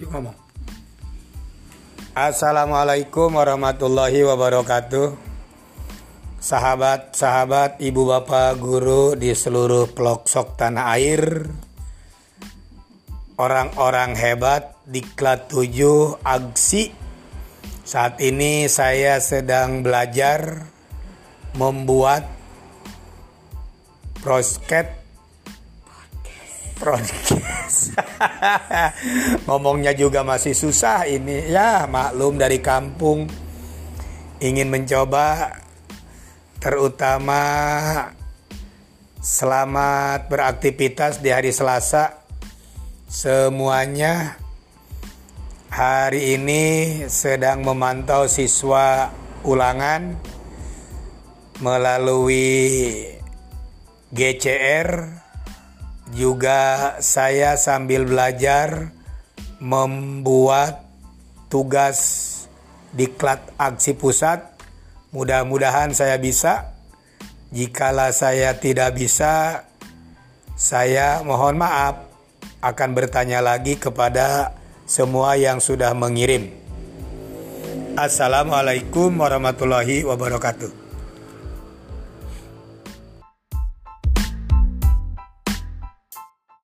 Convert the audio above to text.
Yuk ngomong. Assalamualaikum warahmatullahi wabarakatuh. Sahabat-sahabat, ibu bapak, guru di seluruh pelosok tanah air. Orang-orang hebat di Klat 7 Agsi. Saat ini saya sedang belajar membuat prosket podcast. Ngomongnya juga masih susah ini. Ya, maklum dari kampung ingin mencoba terutama selamat beraktivitas di hari Selasa. Semuanya hari ini sedang memantau siswa ulangan melalui GCR juga saya sambil belajar membuat tugas diklat aksi pusat. Mudah-mudahan saya bisa. Jikalau saya tidak bisa, saya mohon maaf akan bertanya lagi kepada semua yang sudah mengirim. Assalamualaikum warahmatullahi wabarakatuh.